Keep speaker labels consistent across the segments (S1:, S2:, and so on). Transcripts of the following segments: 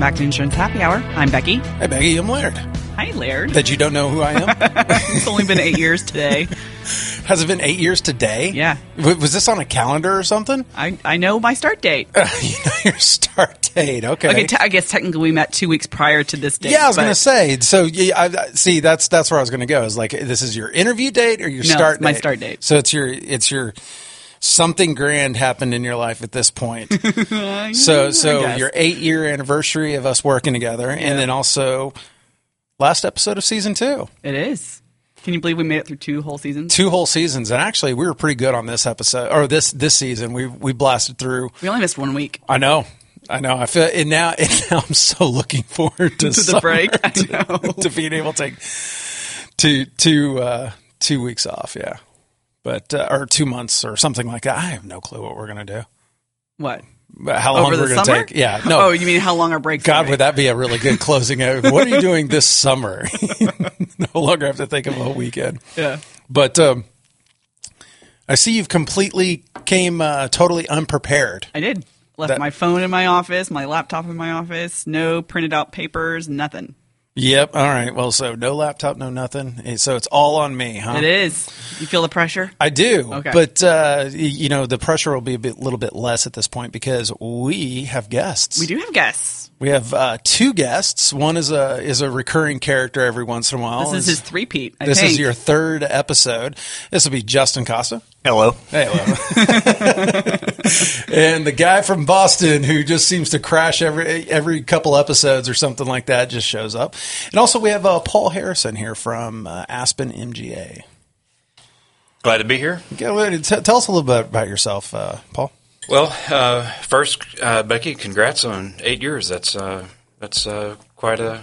S1: Welcome back to Insurance Happy Hour. I'm Becky.
S2: Hey, Becky, I'm Laird.
S1: Hi, Laird.
S2: That you don't know who I am?
S1: it's only been eight years today.
S2: Has it been eight years today?
S1: Yeah.
S2: W- was this on a calendar or something?
S1: I, I know my start date.
S2: you know your start date. Okay.
S1: Okay, t- I guess technically we met two weeks prior to this date.
S2: yeah, I was
S1: but-
S2: going to say. So, yeah, I, I- see, that's that's where I was going to go. Is like this is your interview date or your
S1: No,
S2: start
S1: it's my
S2: date?
S1: start date.
S2: So it's your it's your something grand happened in your life at this point. so so your eight year anniversary of us working together, and then also last episode of season two.
S1: It is. Can you believe we made it through two whole seasons?
S2: Two whole seasons, and actually, we were pretty good on this episode or this this season. We we blasted through.
S1: We only missed one week
S2: I know, I know. I feel and now and now I'm so looking forward to,
S1: to the break. I know.
S2: to being able to take two two uh, two weeks off. Yeah, but uh, or two months or something like that. I have no clue what we're gonna do.
S1: What?
S2: How long we're gonna
S1: summer?
S2: take? Yeah, no.
S1: Oh, you mean how long our breaks?
S2: God, would that be a really good closing? What are you doing this summer? no longer have to think of a whole weekend.
S1: Yeah.
S2: But um, I see you've completely came uh, totally unprepared.
S1: I did. Left
S2: That-
S1: my phone in my office, my laptop in my office, no printed out papers, nothing.
S2: Yep. All right. Well, so no laptop, no nothing. Eh, So it's all on me, huh?
S1: It is. You feel the pressure?
S2: I do.
S1: Okay.
S2: But uh, you know, the pressure will be a bit, little bit less at this point because we have guests.
S1: We do have guests.
S2: We have uh, two guests. One is a is a recurring character every once in a while.
S1: This is his three-peat, I
S2: this
S1: think.
S2: is your third episode. This will be Justin Costa.
S3: Hello.
S2: Hey, hello. and the guy from Boston who just seems to crash every every couple episodes or something like that just shows up. And also we have uh, Paul Harrison here from uh, Aspen MGA.
S3: Glad to be here.
S2: Go ahead, t- tell us a little bit about yourself, uh, Paul.
S3: Well, uh, first, uh, Becky, congrats on eight years. That's uh, that's uh, quite a,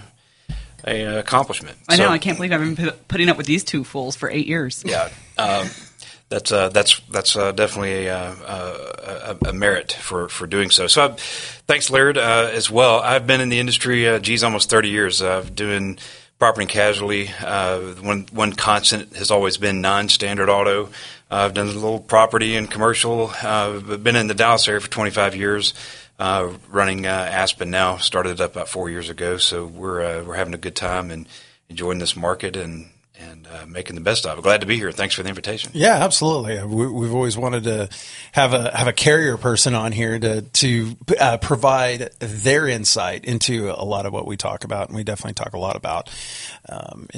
S3: a accomplishment.
S1: I know.
S3: So-
S1: I can't believe I've been put- putting up with these two fools for eight years.
S3: Yeah, um, that's uh, that's that's uh, definitely a, uh, a, a merit for, for doing so. So, I, thanks, Laird, uh, as well. I've been in the industry, uh, geez, almost thirty years. Uh, doing property and casualty. Uh, one one constant has always been non-standard auto. Uh, I've done a little property and commercial. Uh, I've been in the Dallas area for 25 years. Uh, running uh, Aspen now. Started it up about four years ago. So we're uh, we're having a good time and enjoying this market and and uh, making the best of it. Glad to be here. Thanks for the invitation.
S2: Yeah, absolutely. We, we've always wanted to have a have a carrier person on here to to uh, provide their insight into a lot of what we talk about, and we definitely talk a lot about um,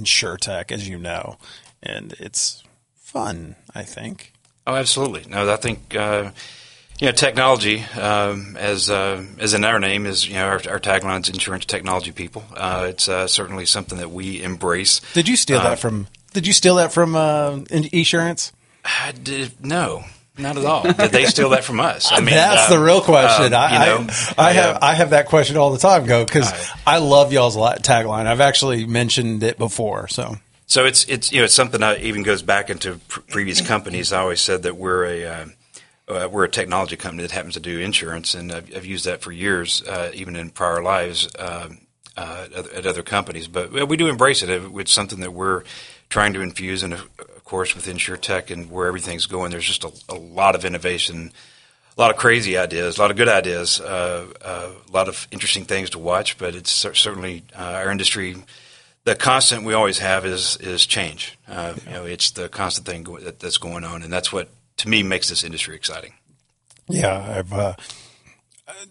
S2: tech, as you know, and it's fun. I think.
S3: Oh, absolutely. No, I think uh, you know technology, um, as uh, as in our name is you know our, our tagline is insurance technology people. Uh, it's uh, certainly something that we embrace.
S2: Did you steal that from? Did you steal that from uh, in-
S3: I did no. Not at all. Did they steal that from us? I mean,
S2: That's
S3: uh,
S2: the real question.
S3: um,
S2: I,
S3: you know,
S2: I, I
S3: I,
S2: have
S3: uh,
S2: I have that question all the time. Go because
S3: I-
S2: I love y'all's tagline. I've actually mentioned it before. So
S3: So it's it's you know it's something that even goes back into pr- previous companies. I always said that we're a uh, uh, we're a technology company that happens to do insurance, and I've, I've used that for years, uh, even in prior lives um, uh, at, other companies. But we do embrace it. It's something that we're trying to infuse, and of course with InsurTech and where everything's going, there's just a, a lot of innovation. A lot of crazy ideas, a lot of good ideas, uh, uh, a lot of interesting things to watch. But it's cer- certainly our industry the constant we always have is is change. Uh, You know, it's the constant thing that's going on, and that's what to me makes this industry exciting.
S2: Yeah, I've uh,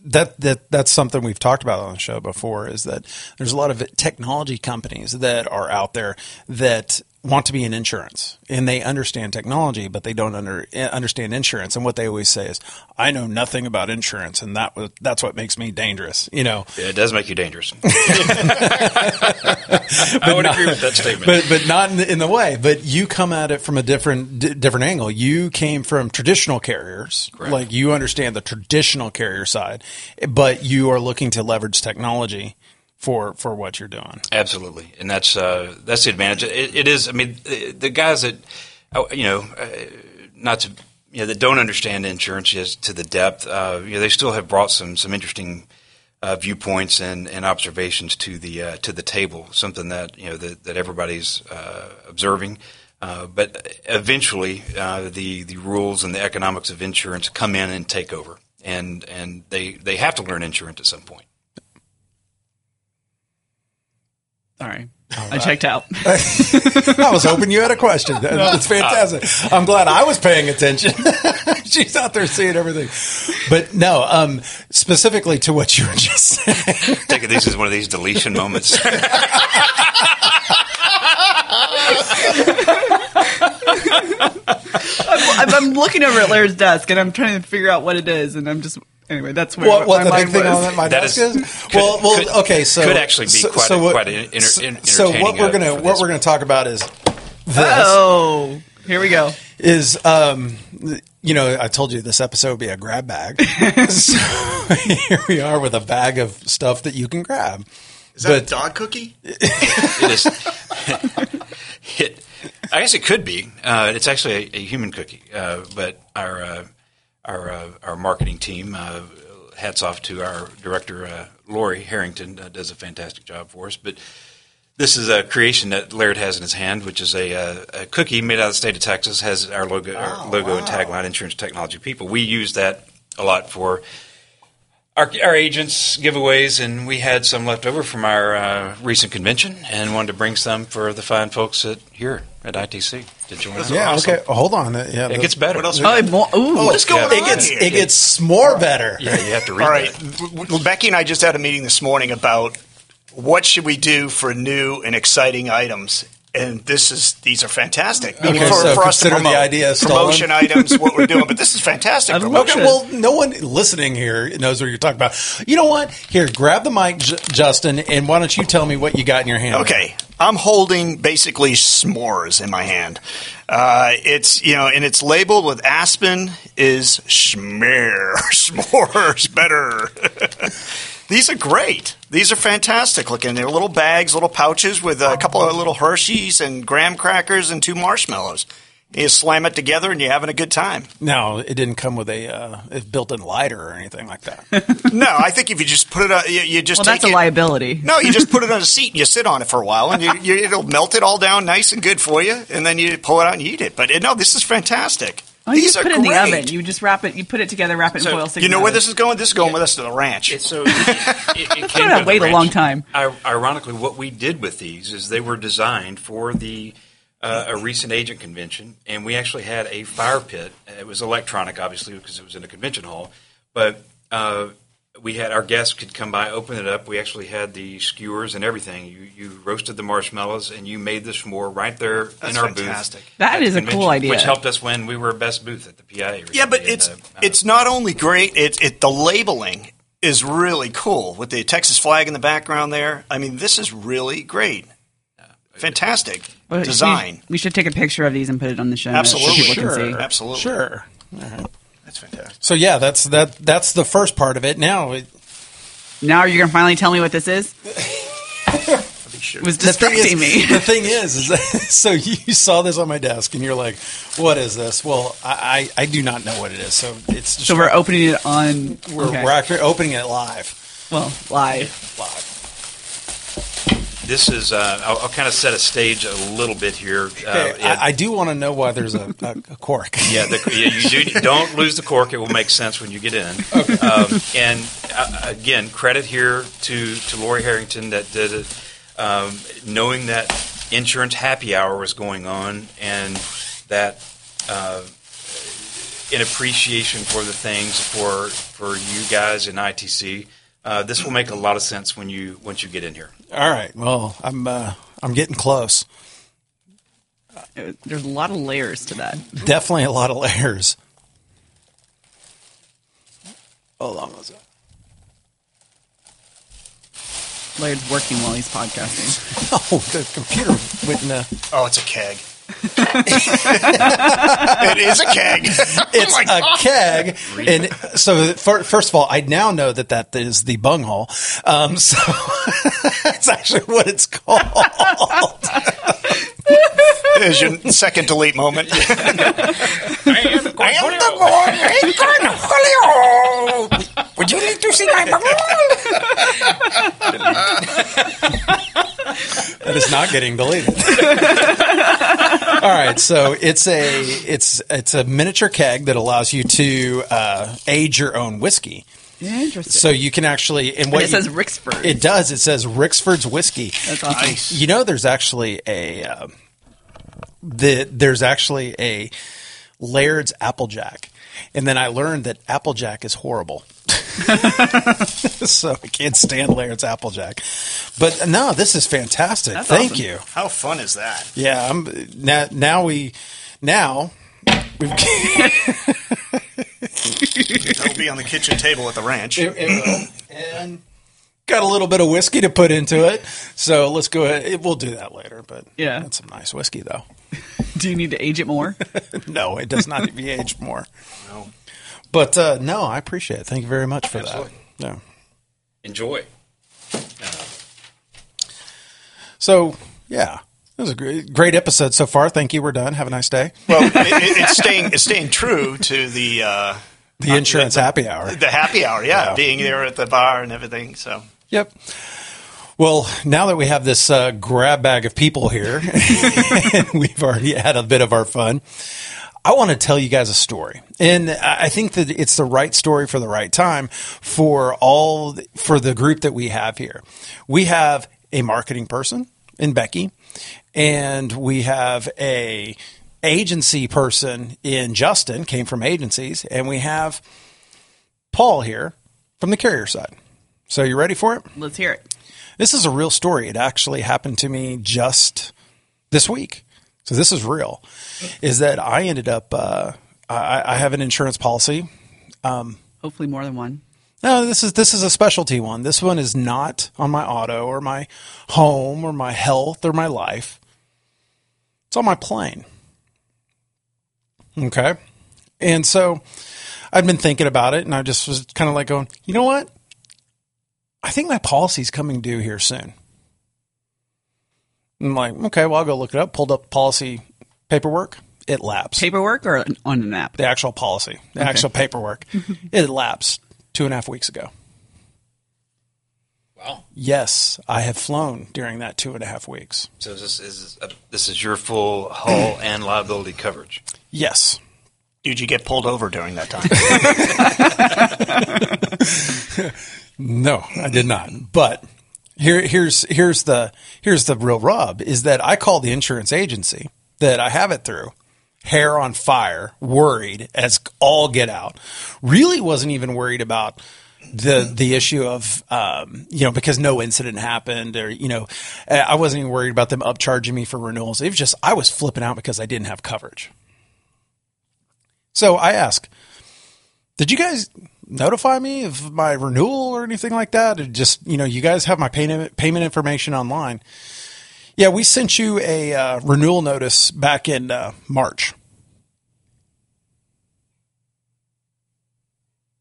S2: that that that's something we've talked about on the show before. Is that there's a lot of technology companies that are out there that want to be in insurance and they understand technology, but they don't under, eh, understand insurance. And what they always say is, "I know nothing about insurance, and that was that's what makes me dangerous." You know,
S3: Yeah, it does make you dangerous. I would agree with that statement.
S2: but but not in the, in the way. But you come at it from a different d- different angle. You came from traditional carriers,
S3: Correct.
S2: like you understand the traditional carrier side, but you are looking to leverage technology for for what you're doing.
S3: Absolutely, and that's uh, that's the advantage. It, it is. I mean, the, guys that uh, you know, uh, not to you know, that don't understand insurance to the depth. Uh, you know, they still have brought some some interesting uh, viewpoints and, and observations to the uh, to the table. Something that you know that, that everybody's observing. But eventually, the the rules and the economics of insurance come in and take over, and and they they have to learn insurance at some point.
S1: Sorry. I checked out.
S2: I was hoping you had a question. That's fantastic. I'm glad I was paying attention. She's out there seeing everything. But no, um, specifically to what you were just saying.
S3: Take it, this is one of these deletion moments.
S1: I'm, I'm looking over at Laird's desk and I'm trying to figure out what it is, and I'm just anyway. That's where
S2: What, what
S1: my
S2: the
S1: mind
S2: big thing
S1: was.
S2: on my
S3: That
S2: desk
S3: is-
S2: is?
S3: could-
S2: well, well,
S3: could-
S2: okay. So
S3: could actually be
S2: so,
S3: quite
S2: so
S3: a-
S2: what,
S3: quite an inter-
S2: so,
S3: en-
S2: so what we're gonna what
S3: this.
S2: we're gonna talk about is this
S1: Oh, here we go.
S2: is um you know I told you this episode would be a grab bag. so here we are with a bag of stuff that you can grab.
S4: Is that a dog cookie?
S3: it is. it, I guess it could be. Uh, it's actually a, a human cookie, uh, but our uh, our uh, our marketing team. Uh, hats off to our director uh, Lori Harrington uh, does a fantastic job for us. But this is a creation that Laird has in his hand, which is a, uh, a cookie made out of the state of Texas. Has our logo, our logo and tagline, "Insurance Technology People." We use that a lot for our, our agents giveaways, and we had some left over from our uh, recent convention, and wanted to bring some for the fine folks at here at ITC to join us.
S2: Yeah. Okay. Hold on. Uh, Yeah.
S3: It gets better.
S4: What else?
S1: Oh, more, ooh.
S4: What is going
S3: Yeah.
S4: on
S2: It gets
S4: here?
S2: it gets more better.
S3: Yeah, you have to read it.
S4: All right.
S3: that.
S4: W- w- Becky and I just had a meeting this morning about what should we do for new and exciting items. And this is these are fantastic. Meaning
S2: Okay,
S4: for,
S2: so
S4: for us to
S2: consider the idea stolen.
S4: promotion items, what we're doing. But this is fantastic.
S1: I've
S4: promotion.
S2: Okay, well, no one listening here knows what you're talking about. You know what? Here, grab the mic, J- Justin, and why don't you tell me what you got in your hand?
S4: Okay, I'm holding basically s'mores in my hand. Uh, it's you know, and it's labeled with Aspen is schmear s'mores better. These are great. These are fantastic looking. They're little bags, little pouches with a couple of little Hershey's and graham crackers and two marshmallows. You slam it together and you're having a good time.
S2: No, it didn't come with a uh, built-in lighter or anything like that.
S4: No, I think if you just put it, on, you, you just
S1: well,
S4: take
S1: that's a
S4: it.
S1: liability.
S4: No, you just put it on a seat and you sit on it for a while, and you, you, it'll melt it all down nice and good for you, and then you pull it out and eat it. But uh, no, this is fantastic.
S1: Oh, you
S4: These
S1: just
S4: are
S1: put it in the
S4: great.
S1: oven. You just wrap it. You put it together, wrap it
S3: So,
S1: in foil. stick
S4: You
S1: it
S4: know
S1: in
S4: where
S1: the
S4: this is going? This is going with us to the ranch.
S3: It's so it, it, it came
S1: gonna
S3: with
S1: wait
S3: the
S1: a long time.
S3: I, ironically, what we did with these is they were designed for the uh, a recent agent convention, and we actually had a fire pit. It was electronic, obviously, because it was in a convention hall, but. Uh, we had our guests could come by, open it up. We actually had the skewers and everything. You you roasted the marshmallows and you made the s'more right there
S4: That's
S3: in our
S4: fantastic.
S3: booth.
S1: That is
S3: at the
S1: a cool
S3: convention,
S1: idea.
S3: which helped us when we were best booth at the PIA. Recently.
S4: yeah, but it's
S3: uh, uh,
S4: it's not only great. It it the labeling is really cool with the Texas flag in the background there. I mean, this is really great. Fantastic
S1: Well,
S4: design.
S1: We, we should take a picture of these and put it on the show
S4: Absolutely.
S1: so
S2: Sure.
S1: can see.
S4: Absolutely,
S2: Sure.
S4: That's fantastic.
S2: So yeah, that's that. That's the first part of it. Now, it,
S1: Now you're gonna finally tell me what this is? It was
S2: the thing
S1: distracting
S2: is,
S1: me.
S2: the thing is, is that, so you saw this on my desk and you're like, "What is this?" Well, I I, I do not know what it is. So it's
S1: So we're opening it on.
S2: we're,
S1: okay.
S2: we're actually opening it live.
S1: well live.
S2: Live.
S3: This is. Uh, I'll, I'll kind of set a stage a little bit here. Uh,
S2: Okay, I, I do want to know why there's a, a, a cork.
S3: yeah, the, yeah, you do, don't lose the cork. It will make sense when you get in. Um, and uh, again, credit here to to Lori Harrington that did it, um, knowing that insurance happy hour was going on, and that uh, in appreciation for the things for for you guys in ITC. Uh, this will make a lot of sense when you once you get in here.
S2: All right. Well, I'm uh, I'm getting close.
S1: There's a lot of layers to that.
S2: Definitely a lot of layers. Hold on. one second.
S1: Laird's working while he's podcasting.
S2: Oh, the computer went in a.
S4: Oh, it's a keg. It is a keg.
S2: It's a keg, and so for, first of all, I now know that that is the bunghole. Um, so it's actually what it's called.
S4: Is your second delete moment. I am the Cornholio. Would you like to see my
S2: That is not getting deleted. all right, so it's a it's it's a miniature keg that allows you to uh, age your own whiskey.
S1: Interesting.
S2: So you can actually and what
S1: it
S2: you-
S1: says Ricksford.
S2: It does. It says Ricksford's whiskey.
S1: That's awesome.
S4: Nice.
S2: You know, there's actually a um, the there's actually a Laird's Applejack, and then I learned that Applejack is horrible. so I can't stand Laird's Applejack. But no, this is fantastic.
S1: That's
S2: Thank
S1: awesome.
S2: you.
S4: How fun is that?
S2: Yeah, I'm now. Now we now we've.
S4: That'll be on the kitchen table at the ranch.
S2: It- it and got a little bit of whiskey to put into it. So let's go ahead. We'll do that later. But
S1: Yeah.
S2: that's some nice whiskey, though.
S1: Do you need to age it more?
S2: no, it does not need to be aged more.
S4: No.
S2: But uh, no, I appreciate it. Thank you very much for
S3: Absolutely.
S2: that. Yeah.
S3: Enjoy.
S2: So yeah, it was a great, great episode so far. Thank you. We're done. Have a nice day.
S4: Well, it, it, it's staying it's staying true to the uh,
S2: The insurance happy hour.
S4: the happy hour. Yeah,
S2: Yeah.
S4: being there at the bar and everything. So
S2: Yep. Well, now that we have this uh, grab bag of people here, and we've already had a bit of our fun. I want to tell you guys a story, and I I think that it's the right story for the right time for all for the group that we have here. We have a marketing person in Becky, and we have a agency person in Justin, came from agencies, and we have Paul here from the carrier side. So you ready for it?
S1: Let's hear it.
S2: This is a real story. It actually happened to me just this week. So this is real. Is that I ended up, uh, I, I have an insurance policy.
S1: Hopefully more than one.
S2: No, this is this is a specialty one. This one is not on my auto or my home or my health or my life. It's on my plane. Okay. And so I'd been thinking about it and I just was kind of like going, you know what? I think my policy's coming due here soon. I'm like, okay, well, I'll go look it up. Pulled up policy paperwork. It lapsed
S1: Paperwork or on an app?
S2: the actual policy, the actual paperwork. it lapsed two and a half weeks ago.
S3: Wow.
S2: Yes, I have flown during that two and a half weeks.
S3: So this is uh, this is your full hull and liability coverage.
S2: Yes.
S4: did you get pulled over during that time?
S2: No, I did not. But here, here's here's the here's the real rub is that I called the insurance agency that I have it through, hair on fire, worried as all get out. Really wasn't even worried about the the issue of um, you know because no incident happened or you know I wasn't even worried about them upcharging me for renewals. It was just I was flipping out because I didn't have coverage. So I ask, did you guys notify me of my renewal or anything like that? Or just, you know, you guys have my payment, payment information online. Yeah, we sent you a uh, renewal notice back in uh, March.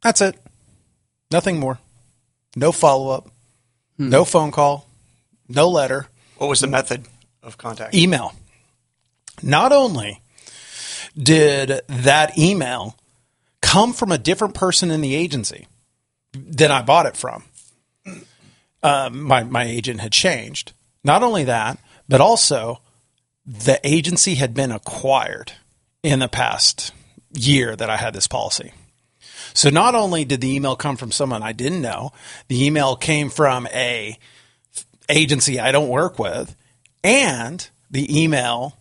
S2: That's it. Nothing more. No follow up. No phone call. No letter.
S4: what was the method of contact?
S2: Email. Not only did that email come from a different person in the agency than I bought it from, um, my, my agent had changed. Not only that, but also the agency had been acquired in the past year that I had this policy. So not only did the email come from someone I didn't know, the email came from a agency I don't work with, and the email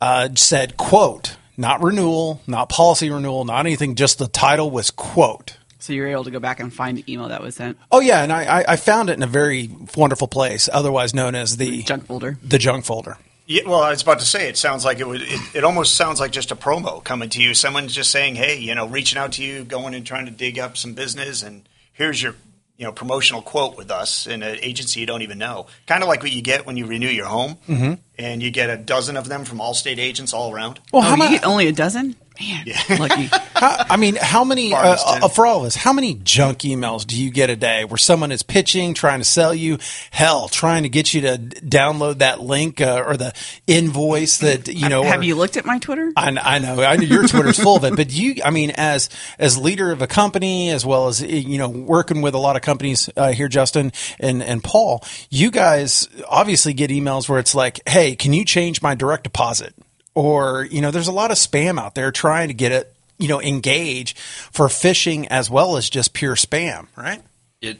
S2: uh, said quote, not renewal, not policy renewal, not anything. Just the title was quote.
S1: So you're able to go back and find the email that was sent.
S2: Oh yeah, and I, I- I found it in a very wonderful place, otherwise known as the
S1: Junk folder.
S2: the junk folder.
S4: Yeah, well, I was about to say it sounds like it would. It, it almost sounds like just a promo coming to you. Someone's just saying, "Hey, you know, reaching out to you, going and trying to dig up some business, and here's your, you know, promotional quote with us in an agency you don't even know." Kind of like what you get when you renew your home, mm-hmm. and you get a dozen of them from Allstate agents all around.
S2: Well,
S1: Oh,
S2: how
S1: you
S2: many?
S1: get only a dozen? Man, lucky.
S2: How, I mean, how many uh, uh, for all of us? How many junk emails do you get a day where someone is pitching, trying to sell you, hell, trying to get you to download that link uh, or the invoice that you know?
S1: Have
S2: or-
S1: you looked at my Twitter?
S2: I, I know, I know your Twitter's full of it, but you, I mean, as as leader of a company, as well as you know, working with a lot of companies uh, here, Justin and and Paul, you guys obviously get emails where it's like, "Hey, can you change my direct deposit?" Or you know, there's a lot of spam out there trying to get it you know engage for phishing as well as just pure spam, right?
S3: It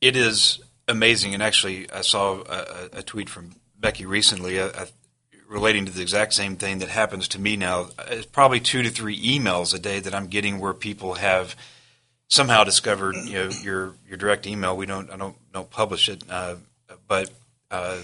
S3: it is amazing, and actually, I saw a, a tweet from Becky recently uh, uh, relating to the exact same thing that happens to me now. It's probably two to three emails a day that I'm getting where people have somehow discovered you know your your direct email. We don't I don't don't publish it, uh, but uh,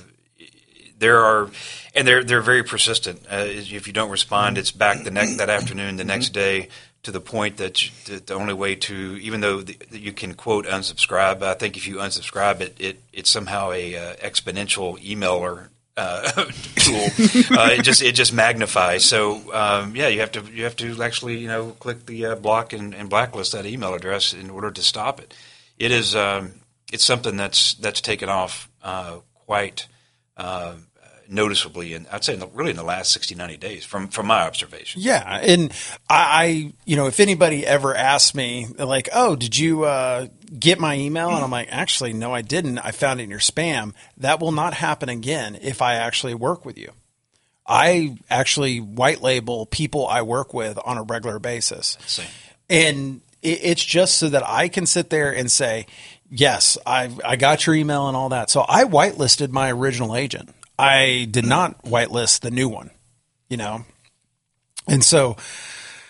S3: there are, and they're they're very persistent. Uh, if you don't respond, it's back the next that afternoon, the next day, to the point that, you, that the only way to, even though the, you can quote unsubscribe, I think if you unsubscribe, it, it it's somehow a uh, exponential emailer uh, tool. uh, it just it just magnifies. So um, yeah, you have to you have to actually you know click the uh, block and, and, blacklist that email address in order to stop it. It is um, it's something that's that's taken off uh, quite. Noticeably and I'd say in the, really in the last 60, 90 days from, from my observation.
S2: Yeah. And I, I, you know, if anybody ever asks me like, Oh, did you, uh, get my email? And I'm like, actually, no, I didn't. I found it in your spam. That will not happen again if I actually work with you. I actually white label people I work with on a regular basis. And it's just so that I can sit there and say, yes, I I got your email and all that. So I whitelisted my original agent. I did not whitelist the new one, you know, and so.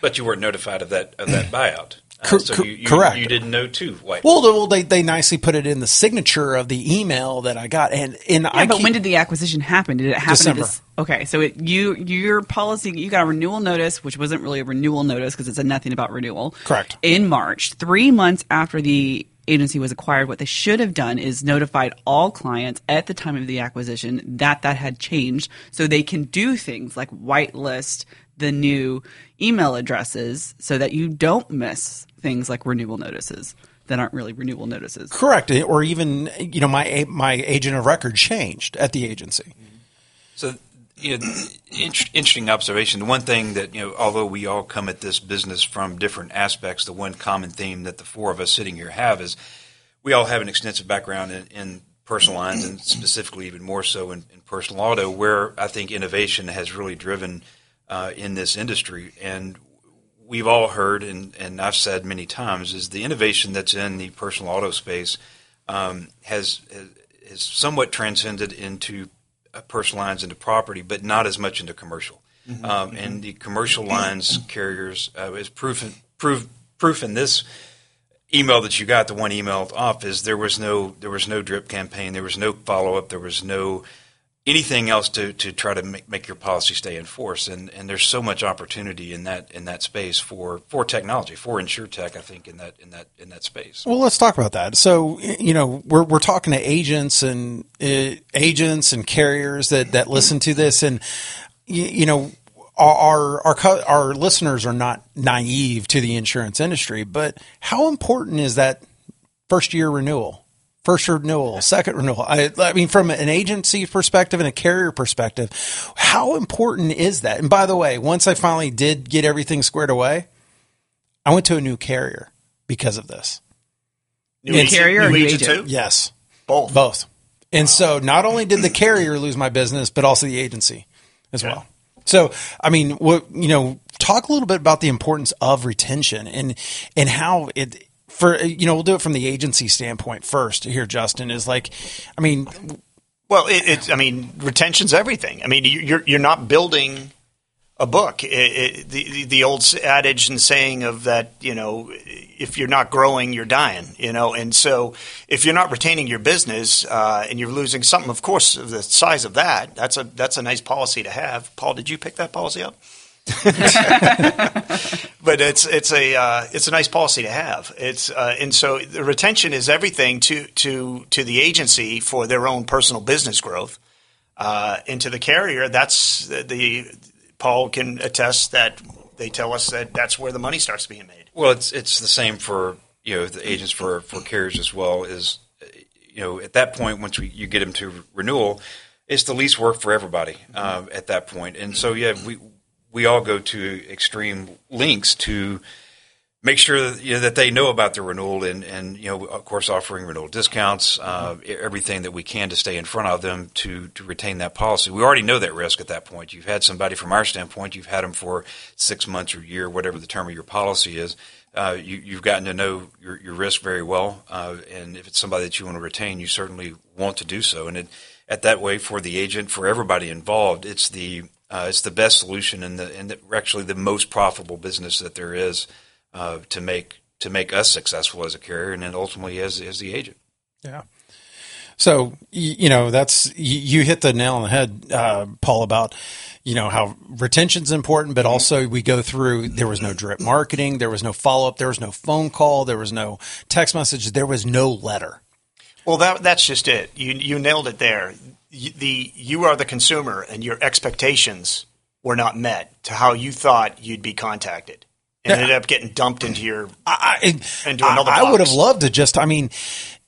S3: But you weren't notified of that of that buyout. Uh, so you, you,
S2: correct.
S3: You didn't know too. White.
S2: Well, well, they they nicely put it in the signature of the email that I got, and and
S1: yeah,
S2: I.
S1: But when did the acquisition happen? Did it happen?
S2: December.
S1: This, okay, so it, you your policy you got a renewal notice, which wasn't really a renewal notice because it said nothing about renewal.
S2: Correct.
S1: In March, three months after the agency was acquired, what they should have done is notified all clients at the time of the acquisition that that had changed so they can do things like whitelist the new email addresses so that you don't miss things like renewal notices that aren't really renewal notices.
S2: Correct. Or even, you know, my my agent of record changed at the agency.
S3: So you know, interesting observation. The one thing that you know, although we all come at this business from different aspects, the one common theme that the four of us sitting here have is we all have an extensive background in, in personal lines, and specifically even more so in, in, personal auto, where I think innovation has really driven uh, in this industry. And we've all heard, and, and I've said many times, is the innovation that's in the personal auto space um, has has somewhat transcended into personal lines into property, but not as much into commercial. Mm-hmm. Um. And the commercial lines carriers uh, is proof in, proof proof in this email that you got, the one emailed off, is there was no there was no drip campaign, there was no follow up, there was no anything else to, to try to make, make your policy stay in force. And, and there's so much opportunity in that in that space for, for technology, for insurtech. I think in that in that in that space.
S2: Well, let's talk about that. So you know, we're we're talking to agents and uh, agents and carriers that that listen to this, and you, you know. Our, our our listeners are not naive to the insurance industry, but how important is that first year renewal? First renewal, second renewal. I, I, mean, from an agency perspective and a carrier perspective, how important is that? And by the way, once I finally did get everything squared away, I went to a new carrier because of this.
S1: New and carrier new or new agent?
S2: agent? Yes.
S4: Both.
S2: Both. And wow. so not only did the carrier lose my business, but also the agency as well. So, I mean, what, you know, talk a little bit about the importance of retention and, and how it, for you know we'll do it from the agency standpoint first here justin is like i mean
S4: well it, it's i mean retention's everything. I mean you're you're not building a book. It, it, the the old adage and saying of that you know if you're not growing you're dying you know? And so if you're not retaining your business uh, and you're losing something of course the size of that that's a that's a nice policy to have. Paul did you pick that policy up but it's it's a uh, it's a nice policy to have. It's uh, and so the retention is everything to to to the agency for their own personal business growth, uh, and to the carrier. That's the, the Paul can attest that they tell us that that's where the money starts being made.
S3: Well, it's it's the same for you know the agents for for carriers as well. Is you know at that point once we, you get them to renewal, it's the least work for everybody uh, at that point. And so yeah, we we all go to extreme lengths to make sure that, you know, that they know about the renewal and, and you know of course offering renewal discounts, uh, everything that we can to stay in front of them to to retain that policy. We already know that risk at that point. You've had somebody from our standpoint, you've had them for six months or a year, whatever the term of your policy is. Uh, you, have gotten to know your, your risk very well, uh, and if it's somebody that you want to retain, you certainly want to do so. And it, at that way, for the agent, for everybody involved, it's the uh, it's the best solution and the and the, actually the most profitable business that there is uh, to make to make us successful as a carrier, and then ultimately as as the agent.
S2: Yeah. So you know that's you hit the nail on the head, uh, Paul, about you know how retention's important, but also we go through. There was no drip marketing, there was no follow up, there was no phone call, there was no text message, there was no letter.
S4: Well, that that's just it. You you nailed it there. You, the you are the consumer, and your expectations were not met to how you thought you'd be contacted and ended up getting dumped into your I, into another.
S2: I, I would have loved to just. I mean,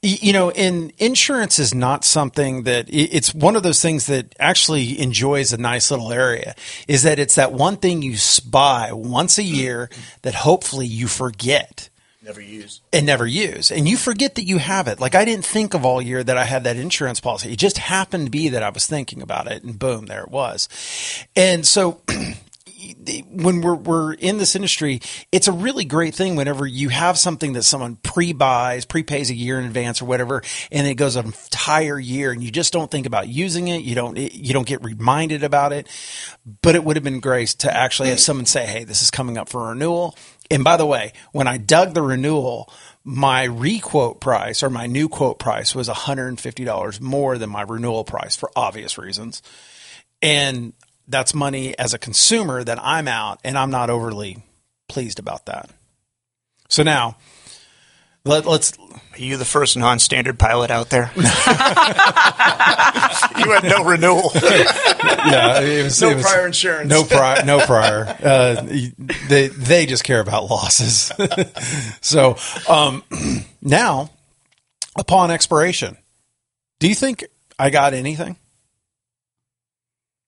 S2: you know, in insurance is not something that it's one of those things that actually enjoys a nice little area. Is that it's that one thing you buy once a year that hopefully you forget.
S4: Never use.
S2: And never use. And you forget that you have it. Like I didn't think of all year that I had that insurance policy. It just happened to be that I was thinking about it and boom, there it was. And so when we're we're in this industry, it's a really great thing whenever you have something that someone pre-buys, prepays a year in advance or whatever, and it goes an entire year, and you just don't think about using it. You don't you don't get reminded about it. But it would have been great to actually have someone say, "Hey, this is coming up for renewal." And by the way, when I dug the renewal, my requote price or my new quote price was $150 more than my renewal price for obvious reasons. And that's money as a consumer that I'm out and I'm not overly pleased about that. So now let, us
S4: Are you the first non-standard pilot out there? you had no renewal.
S2: yeah, it was,
S4: no
S2: it was,
S4: prior insurance.
S2: No prior. No prior. Uh, they they just care about losses. so um, now, upon expiration, do you think I got anything?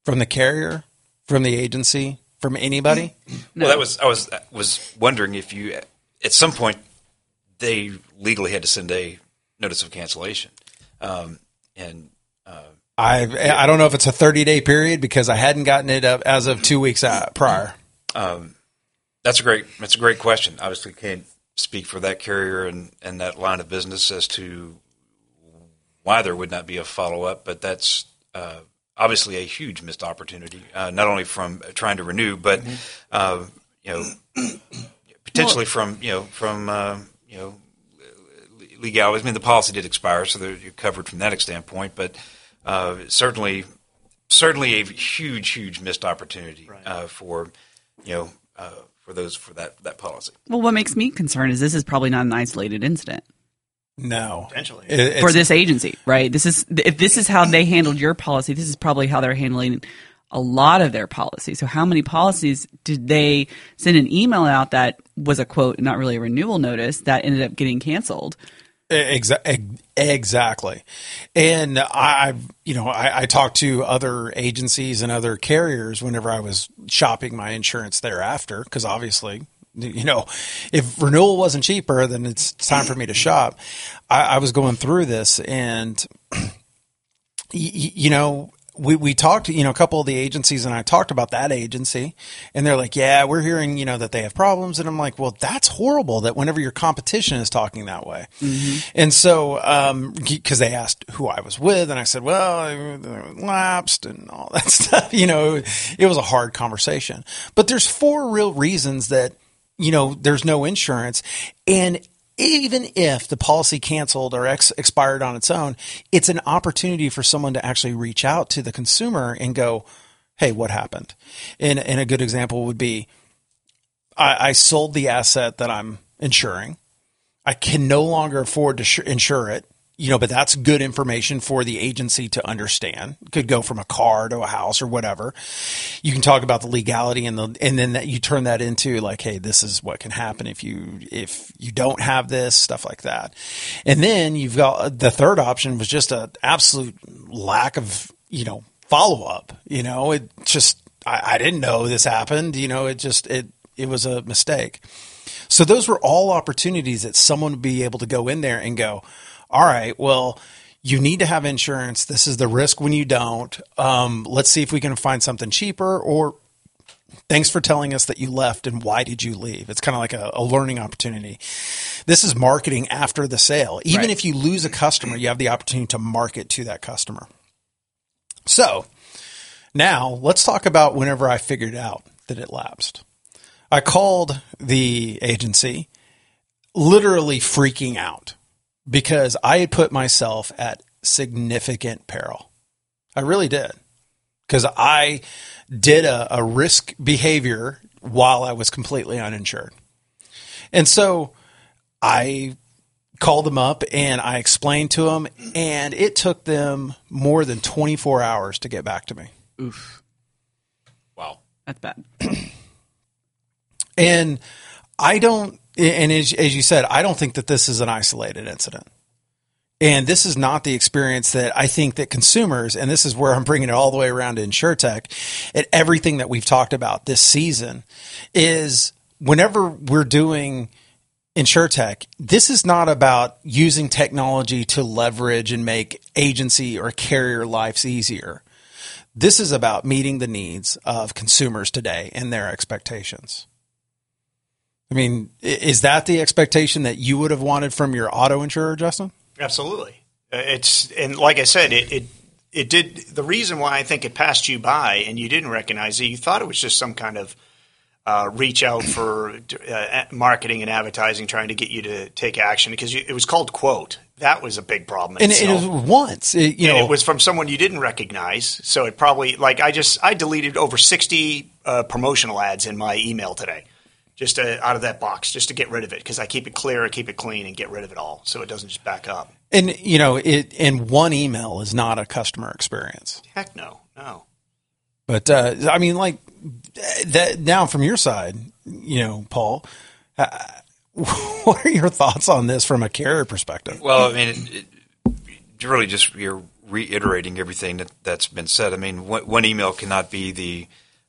S2: from the carrier, from the agency, from anybody?
S3: No. Well, that was I was was wondering if you at some point they legally had to send a notice of cancellation, um, and
S2: uh, I I don't know if it's a thirty day period because I hadn't gotten it up as of two weeks prior. Um,
S3: that's a great that's a great question. Obviously, can't speak for that carrier and, and that line of business as to why there would not be a follow up, but that's uh, obviously a huge missed opportunity, uh, not only from trying to renew, but mm-hmm. uh, you know potentially well, from you know from uh, you know legality. I mean, the policy did expire, so you're covered from that standpoint. But uh, certainly, certainly a huge, huge missed opportunity right. Uh, for you know uh, for those for that that policy.
S1: Well, what makes me concerned is this is probably not an isolated incident.
S2: No,
S4: potentially
S2: it,
S1: for this agency, right? This is if this is how they handled your policy. This is probably how they're handling a lot of their policies. So, how many policies did they send an email out that was a quote, not really a renewal notice, that ended up getting canceled?
S2: Exactly. And I, you know, I, I talked to other agencies and other carriers whenever I was shopping my insurance thereafter, because obviously you know, if renewal wasn't cheaper, then it's time for me to shop. I, I was going through this and, you know, we, we talked, you know, a couple of the agencies and I talked about that agency and they're like, yeah, we're hearing, you know, that they have problems. And I'm like, well, that's horrible that whenever your competition is talking that way. Mm-hmm. And so, um, cause they asked who I was with and I said, well, lapsed and all that stuff. You know, it was a hard conversation, but there's four real reasons that you know, there's no insurance. And even if the policy canceled or ex- expired on its own, it's an opportunity for someone to actually reach out to the consumer and go, Hey, what happened? And, and a good example would be, I, I sold the asset that I'm insuring. I can no longer afford to sh- insure it you know, but that's good information for the agency to understand. could go from a car to a house or whatever. You can talk about the legality and the, and then that you turn that into like, hey, this is what can happen if you if you don't have this stuff like that. And then you've got the third option was just an absolute lack of you know follow up. You know, it just I, I didn't know this happened. You know, it just it it was a mistake. So those were all opportunities that someone would be able to go in there and go, all right, well, you need to have insurance. This is the risk when you don't. Um, let's see if we can find something cheaper or thanks for telling us that you left and why did you leave? It's kind of like a, a learning opportunity. This is marketing after the sale. Even
S1: Right.
S2: if you lose a customer, you have the opportunity to market to that customer. So now let's talk about whenever I figured out that it lapsed. I called the agency literally freaking out because I had put myself at significant peril. I really did. Because I did a, a risk behavior while I was completely uninsured. And so I called them up and I explained to them, and it took them more than 24 hours to get back to me.
S1: Oof,
S3: Wow.
S1: that's bad.
S2: And I don't, and as, as you said, I don't think that this is an isolated incident. And this is not the experience that I think that consumers, and this is where I'm bringing it all the way around to InsurTech, and everything that we've talked about this season is whenever we're doing InsurTech, this is not about using technology to leverage and make agency or carrier lives easier. This is about meeting the needs of consumers today and their expectations. I mean, is that the expectation that you would have wanted from your auto insurer, Justin?
S4: Absolutely. Uh, It's and like I said, it, it it did. The reason why I think it passed you by and you didn't recognize it, you thought it was just some kind of uh, reach out for uh, marketing and advertising, trying to get you to take action because you, it was called quote. That was a big problem.
S2: And it, it was once, it, you
S4: and
S2: know,
S4: it was from someone you didn't recognize. So it probably like I just I deleted over sixty uh, promotional ads in my email today, just to, out of that box, just to get rid of it because I keep it clear, I keep it clean, and get rid of it all so it doesn't just back up.
S2: and you know, it and one email is not a customer experience.
S4: Heck no, no.
S2: But uh, I mean, like that. Now, from your side, you know, Paul, uh, what are your thoughts on this from a carrier perspective?
S3: Well, I mean, it, it, really just you're reiterating everything that that's been said. I mean, one, one email cannot be the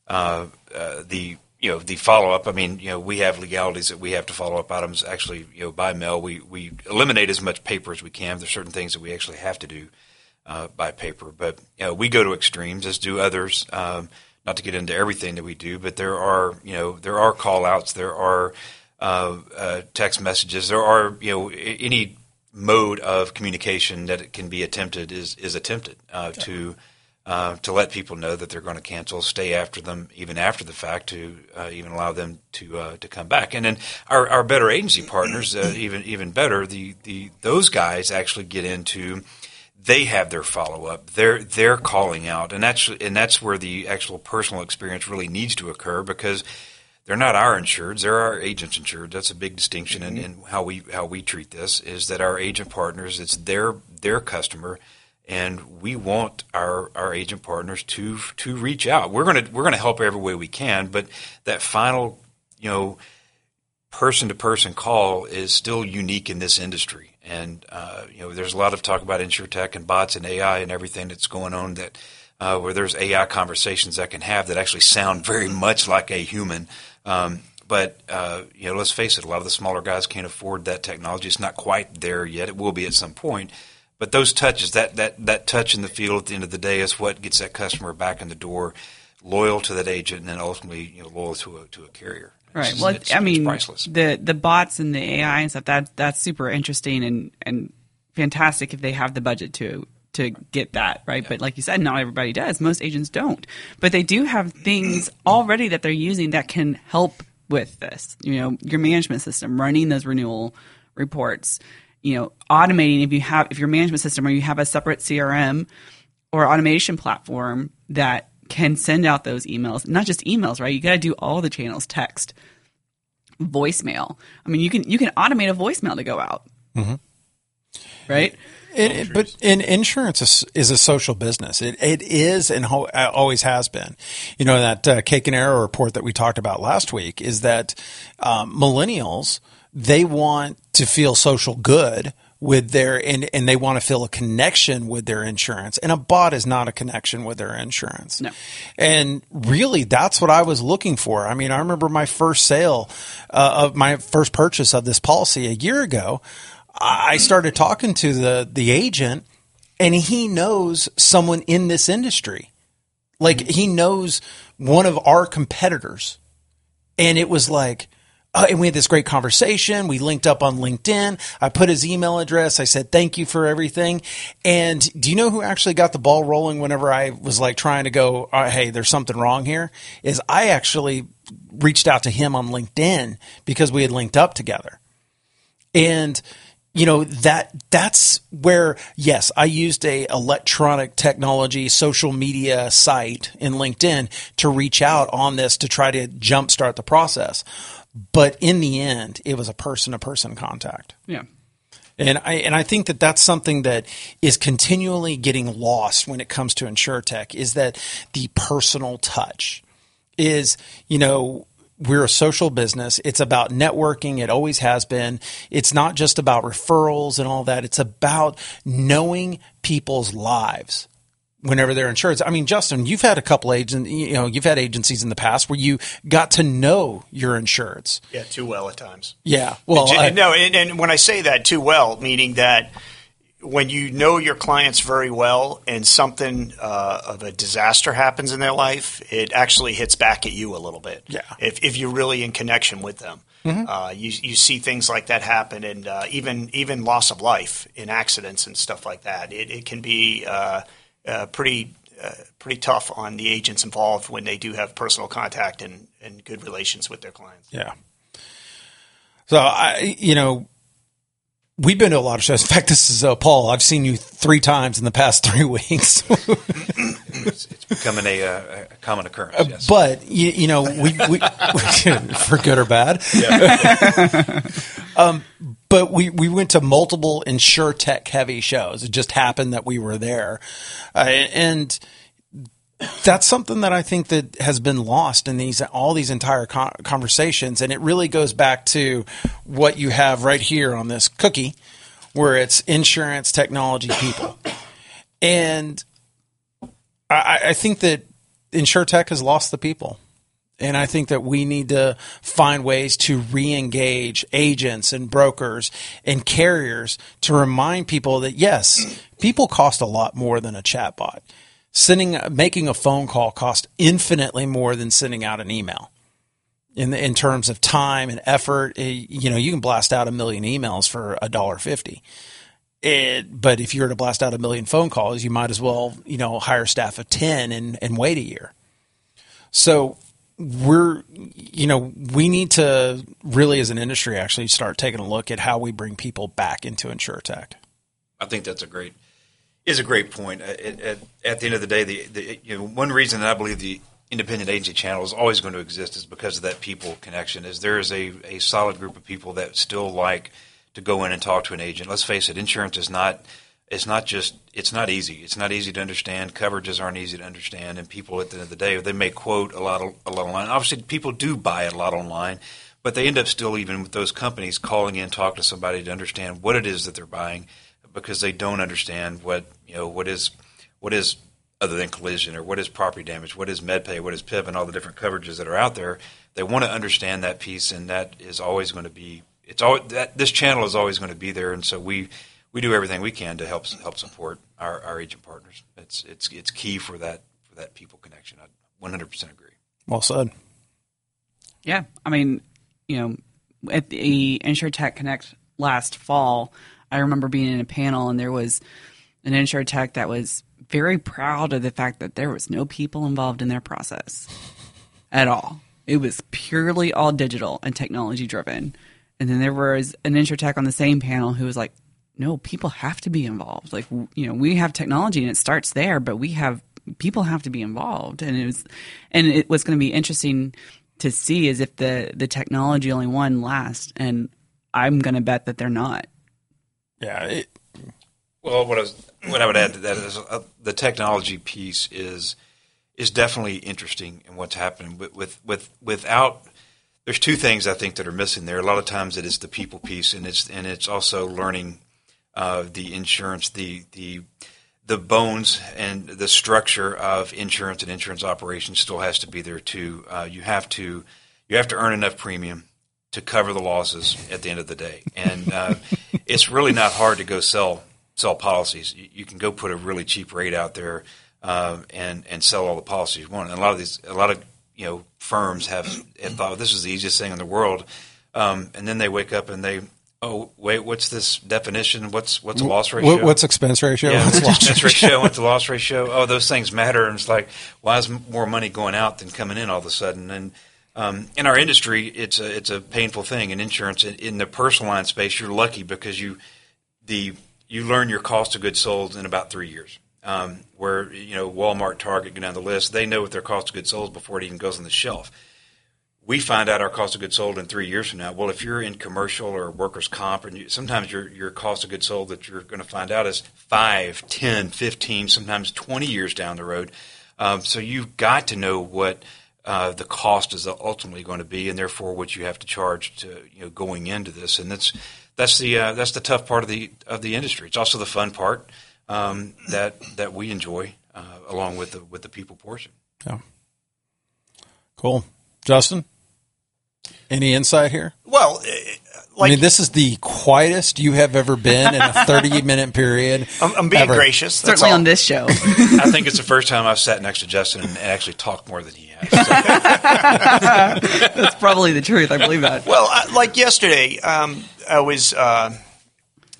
S3: uh, uh, the you know the follow up. I mean, you know, we have legalities that we have to follow up items. Actually, you know, by mail, we we eliminate as much paper as we can. There's certain things that we actually have to do uh, by paper, but you know, we go to extremes as do others. Um, not to get into everything that we do, but there are you know there are call outs, there are uh, uh, text messages, there are you know any mode of communication that can be attempted is is attempted uh, to uh, to let people know that they're going to cancel, stay after them even after the fact, to uh, even allow them to uh, to come back. And then our, our better agency partners, uh, even even better, the the those guys actually get into they have their follow up. They're they're calling out, and that's and that's where the actual personal experience really needs to occur because they're not our insureds; they're our agents insured. That's a big distinction in, in how we how we treat this. Is that our agent partners? It's their their customer, and we want our our agent partners to to reach out. We're gonna we're gonna help every way we can, but that final you know person to person call is still unique in this industry. And uh, you know, there's a lot of talk about insurtech and bots and AI and everything that's going on that uh, where there's AI conversations that can have that actually sound very much like a human. Um, but uh, you know, let's face it, a lot of the smaller guys can't afford that technology. It's not quite there yet. It will be at some point. But those touches, that that that touch in the field at the end of the day, is what gets that customer back in the door, loyal to that agent, and then ultimately you know, loyal to a to a carrier.
S1: Right.
S3: It's-
S1: Well,
S3: it's-
S1: I mean, the the bots and the AI and stuff that that's super interesting and and fantastic if they have the budget to to get that right. But like you said, not everybody does. Most agents don't. But they do have things already that they're using that can help with this. You know, your management system, running those renewal reports. You know, automating if you have if your management system or you have a separate CRM or automation platform that can send out those emails, not just emails, right? You got to do all the channels, text, voicemail. I mean, you can you can automate a voicemail to go out, right?
S2: It, it- but in insurance is, is a social business. It it is and ho- uh, always has been. You know that uh, Cake and Arrow report that we talked about last week is that um, millennials they want to feel social good with their and and they want to feel a connection with their insurance. And a bot is not a connection with their insurance.
S1: No.
S2: and really that's what i was looking for. I mean i remember my first sale uh, of my first purchase of this policy a year ago. I started talking to the the agent and he knows someone in this industry. Like he knows one of our competitors. And it was like uh, and we had this great conversation. We linked up on LinkedIn. I put his email address. I said, thank you for everything. And do you know who actually got the ball rolling whenever I was like trying to go, uh, hey, there's something wrong here? Is I actually reached out to him on LinkedIn because we had linked up together. And you know that that's where yes i used a electronic technology social media site in linkedin to reach out on this to try to jumpstart the process but in the end it was a person to person contact
S1: Yeah.
S2: and I and I think that that's something that is continually getting lost when it comes to insurtech is that the personal touch is you know we're a social business. It's about networking. It always has been. It's not just about referrals and all that. It's about knowing people's lives whenever they're insured. I mean, Justin, you've had a couple agents, you know, you've had agencies in the past where you got to know your insureds.
S4: Yeah, too well at times.
S2: Yeah. Well,
S4: Gen-
S2: I-
S4: no, and, and when I say that too well, meaning that when you know your clients very well and something uh, of a disaster happens in their life, it actually hits back at you a little bit.
S2: Yeah.
S4: If, if you're really in connection with them, uh, you you see things like that happen, and uh, even even loss of life in accidents and stuff like that. It, it can be uh, pretty. Uh, pretty tough on the agents involved when they do have personal contact and, and good relations with their clients.
S2: Yeah. So I, you know, we've been to a lot of shows. In fact, this is uh, Paul. I've seen you three times in the past three weeks.
S3: It's becoming a, uh, a common occurrence. Yes.
S2: but you, you know, we, we for good or bad. um, but we we went to multiple insurtech heavy shows. It just happened that we were there, uh, and that's something that I think that has been lost in these all these entire con- conversations, and it really goes back to what you have right here on this cookie, where it's insurance, technology, people, and I, I think that InsurTech has lost the people. And I think that we need to find ways to re-engage agents and brokers and carriers to remind people that yes, people cost a lot more than a chatbot. Sending, making a phone call costs infinitely more than sending out an email. In the, in terms of time and effort, eh, you know, you can blast out a million emails for a dollar fifty. It, but if you were to blast out a million phone calls, you might as well, you know, hire staff of 10 and, and wait a year. So we're, you know, we need to really, as an industry, actually start taking a look at how we bring people back into InsurTech.
S3: I think that's a great is a great point. Uh, at, at, at the end of the day, the, the you know one reason that I believe the independent agency channel is always going to exist is because of that people connection. Is there is a, a solid group of people that still like to go in and talk to an agent. Let's face it, insurance is not it's not just it's not easy. It's not easy to understand. Coverages aren't easy to understand, and people at the end of the day they may quote a lot of, a lot online. Obviously, people do buy it a lot online, but they end up still even with those companies calling in, talk to somebody to understand what it is that they're buying because they don't understand what you know what is what is other than collision or what is property damage, what is MedPay, what is PIP, and all the different coverages that are out there. They want to understand that piece, and that is always going to be it's always that this channel is always going to be there, and so we we do everything we can to help help support our, our agent partners. It's it's it's key for that for that people connection. I 100 percent agree.
S2: Well said.
S1: Yeah, I mean, you know, at the InsurTech Connect last fall, I remember being in a panel and there was an InsurTech that was very proud of the fact that there was no people involved in their process at all. It was purely all digital and technology driven. And then there was an InsurTech on the same panel who was like, no, people have to be involved. Like, you know, we have technology and it starts there, but we have people have to be involved. And it was, and it was going to be interesting to see is if the the technology only won last. And I'm going to bet that they're not.
S2: Yeah. It,
S3: Well, what I was, what I would add to that is uh, the technology piece is is definitely interesting in what's happening. But with with without there's two things I think that are missing there. A lot of times it is the people piece, and it's and it's also learning uh, the insurance, the the the bones and the structure of insurance and insurance operations still has to be there too. Uh, you have to you have to earn enough premium to cover the losses at the end of the day, and uh, it's really not hard to go sell sell policies. You, you, can go put a really cheap rate out there uh, and and sell all the policies you want. And a lot of these a lot of you know firms have, have thought this is the easiest thing in the world, um, and then they wake up and they oh wait, what's this definition? What's what's a loss ratio?
S2: What's expense ratio?
S3: Yeah,
S2: what's
S3: what's expense ratio? What's the loss ratio? Oh, those things matter. And it's like, why is more money going out than coming in all of a sudden? And um, in our industry, it's a it's a painful thing. In insurance, in, in, the personal line space, you're lucky because you the you learn your cost of goods sold in about three years. Um, where you know Walmart, Target go down the list, they know what their cost of goods sold before it even goes on the shelf we find out our cost of goods sold in three years from now. Well, if you're in commercial or workers' comp, and you, sometimes your, your cost of goods sold that you're going to find out is 5, 10, 15, sometimes 20 years down the road. Um, so you've got to know what uh, the cost is ultimately going to be, and therefore what you have to charge to you know going into this. And that's that's the uh, that's the tough part of the of the industry. It's also the fun part um, that that we enjoy uh, along with the with the people portion.
S2: Yeah. Cool, Justin. Any insight here?
S4: Well,
S2: like, I mean, this is the quietest you have ever been in a 30 minute period.
S4: I'm, I'm being ever. gracious.
S1: Certainly all. on this show.
S3: I think it's the first time I've sat next to Justin and actually talked more than he has. So.
S1: That's probably the truth. I believe that.
S4: Well, uh, like yesterday, um, I was uh,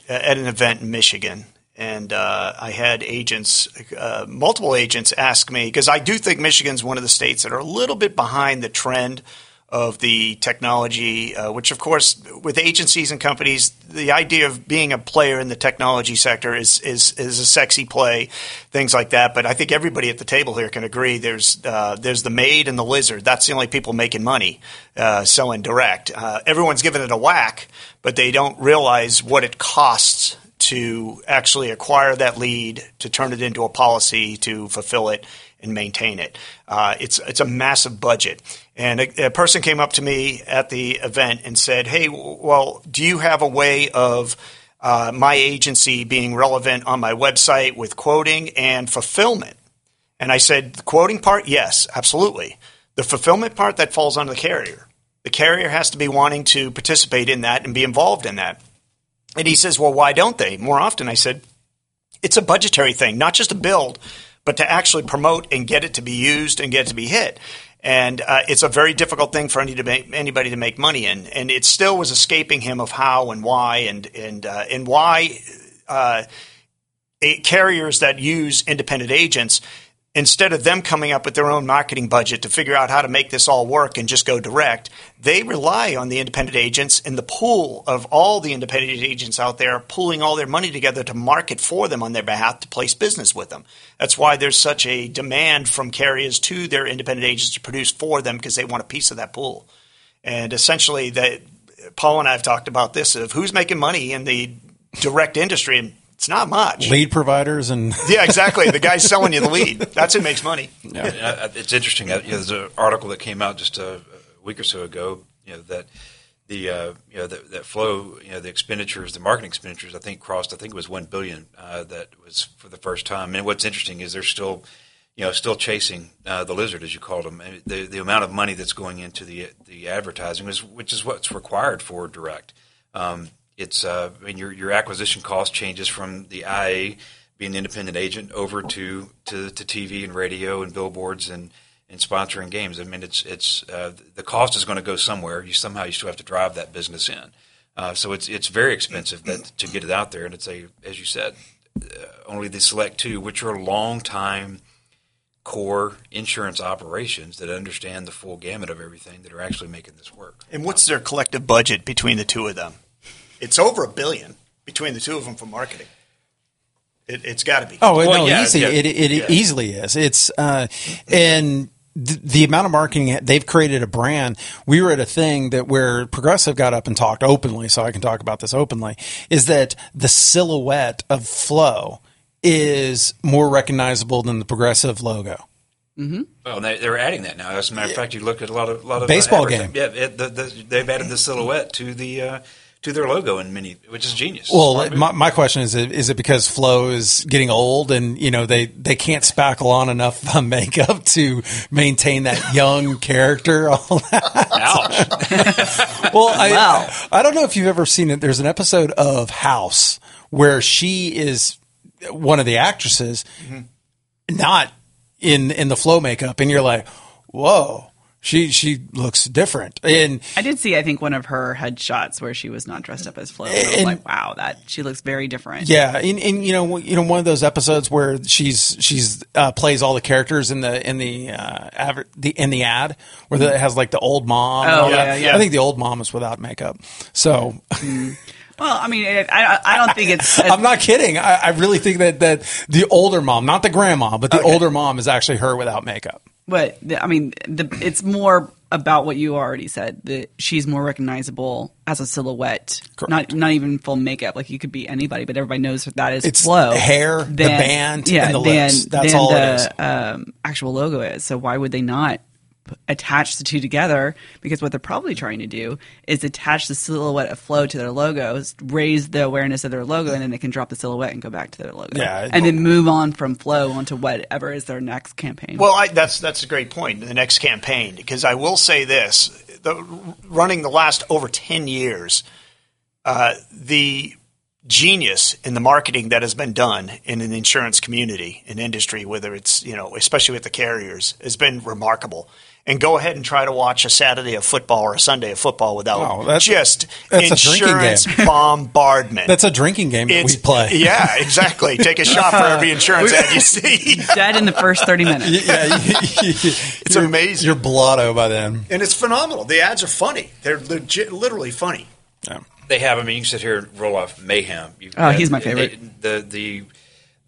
S4: at an event in Michigan. And uh, I had agents, uh, multiple agents, ask me because I do think Michigan's one of the states that are a little bit behind the trend of the technology, uh, which of course, with agencies and companies, the idea of being a player in the technology sector is is is a sexy play, things like that. But I think everybody at the table here can agree there's uh, there's the maid and the lizard. That's the only people making money uh, selling direct. Uh, everyone's giving it a whack, but they don't realize what it costs to actually acquire that lead, to turn it into a policy, to fulfill it and maintain it. Uh, it's it's a massive budget. And a, a, person came up to me at the event and said, "Hey, well, do you have a way of uh, my agency being relevant on my website with quoting and fulfillment?" And I said, "The quoting part, yes, absolutely. The fulfillment part that falls on the carrier. The carrier has to be wanting to participate in that and be involved in that." And he says, "Well, why don't they?" More often, I said, "It's a budgetary thing, not just a build." But to actually promote and get it to be used and get it to be hit. And uh, it's a very difficult thing for any to make, anybody to make money in. And it still was escaping him of how and why and and uh, and why uh, carriers that use independent agents instead of them coming up with their own marketing budget to figure out how to make this all work and just go direct, they rely on the independent agents and the pool of all the independent agents out there pooling all their money together to market for them on their behalf to place business with them. That's why there's such a demand from carriers to their independent agents to produce for them because they want a piece of that pool. And essentially, that Paul and I have talked about this of who's making money in the direct industry, and it's not much.
S2: Lead providers and
S4: yeah, exactly. The guy's selling you the lead. That's who makes money.
S3: Yeah, it's interesting. You know, there's an article that came out just a, week or so ago. You know that the uh, you know that, that flow, you know, the expenditures, the marketing expenditures, I think crossed. I think it was one billion. Uh, that was for the first time. And what's interesting is they're still, you know, still chasing uh, the lizard, as you called them. And the the amount of money that's going into the the advertising is which is what's required for direct. Um, it's uh, I mean your your acquisition cost changes from the IA being an independent agent over to, to, to TV and radio and billboards and, and sponsoring games. I mean, it's it's uh, the cost is going to go somewhere. You somehow you still have to drive that business in. Uh, so it's it's very expensive that, to get it out there, and it's a as you said, uh, only the select two, which are long time core insurance operations that understand the full gamut of everything that are actually making this work.
S4: And what's their collective budget between the two of them? It's over a billion between the two of them for marketing. It, has got to be.
S2: Oh well, no, yeah, easy. Yeah, it, it yeah. easily is. It's uh, and the, the amount of marketing they've created a brand. We were at a thing that where Progressive got up and talked openly, so I can talk about this openly. Is that the silhouette of Flo is more recognizable than the Progressive logo?
S3: Mm-hmm. Well, they, are adding that now. As a matter of fact, you look at a lot of lot of
S2: baseball game.
S3: Yeah, it, the, the, they've added the silhouette to the. Uh, to their logo in many, which is genius.
S2: Well, my, my question is: Is it because Flo is getting old, and you know they they can't spackle on enough uh, makeup to maintain that young character? All that.
S3: ouch.
S2: Well, I
S1: Wow.
S2: I don't know if you've ever seen it. There's an episode of House where she is one of the actresses, not in in the Flo makeup, and you're like, whoa. She she looks different, and
S1: I did see, I think, one of her headshots where she was not dressed up as Flo. And I was like, wow, that she looks very different.
S2: Yeah, and, and you know, you know, one of those episodes where she's she's uh, plays all the characters in the in the uh, adver- the in the ad where it has like the old mom. and
S1: Oh,
S2: all
S1: yeah, yeah.
S2: I think the old mom is without makeup. So
S1: Well, I mean, it, I, I don't think it's.
S2: I'm not kidding. I, I really think that that the older mom, not the grandma, but the older mom is actually her without makeup.
S1: But the, I mean, the, it's more about what you already said. That she's more recognizable as a silhouette,
S2: Correct.
S1: not not even full makeup. Like you could be anybody, but everybody knows that that is
S2: It's
S1: Flo.
S2: hair, the band,
S1: yeah,
S2: and the
S1: than,
S2: lips. That's
S1: than
S2: all
S1: the
S2: is.
S1: Um, actual logo is. So why would they not attach the two together? Because what they're probably trying to do is attach the silhouette of Flo to their logos, raise the awareness of their logo, and then they can drop the silhouette and go back to their logo.
S2: Yeah.
S1: and then move on from Flo onto whatever is their next campaign.
S4: Well, I, that's that's a great point. The next campaign, because I will say this: the, running the last over ten years, uh, the genius in the marketing that has been done in an insurance community, in industry, whether it's you know, especially with the carriers, has been remarkable. And go ahead and try to watch a Saturday of football or a Sunday of football without
S2: Wow, that's-
S4: just
S2: that's a drinking
S4: insurance
S2: game.
S4: bombardment.
S2: That's a drinking game that
S4: It's-
S2: we play.
S4: Yeah, exactly. Take a shot for every insurance ad you see.
S1: Dead in the first thirty minutes.
S2: Yeah,
S4: It's amazing.
S2: You're blotto by then.
S4: and it's phenomenal. The ads are funny. They're legit, literally funny.
S2: Yeah.
S3: they have. I mean, you can sit here and roll off mayhem. You've
S1: Oh,
S3: got-
S1: he's my favorite.
S3: The the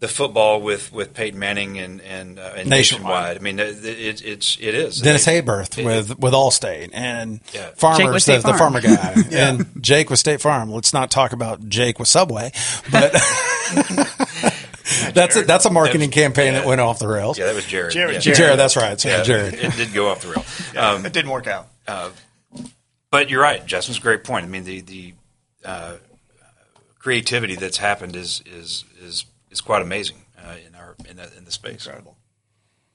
S3: the football with with Peyton Manning and and, uh, and
S2: Nationwide.
S3: nationwide. I mean, it, it, it's it is
S2: Dennis
S3: They-
S2: Haysbert
S3: it-
S2: with with Allstate and
S3: Yeah.
S1: Jake
S2: Farmers,
S1: with
S2: the,
S1: State
S2: the
S1: Farm.
S2: farmer guy, and Jake with State Farm. Let's not talk about Jake with Subway, but that's a, that's a marketing campaign that went off the rails.
S3: Yeah, that was Jared.
S4: Jared,
S3: Yeah.
S4: Jared.
S2: Jared, that's right. Sorry,
S3: Yeah,
S2: Jared.
S3: It, it did go off the rail. Um,
S4: It didn't work out.
S3: But you're right. Justin's a great point. I mean, the the uh, creativity that's happened is is is is quite amazing uh, in our in the, in the space.
S4: Incredible.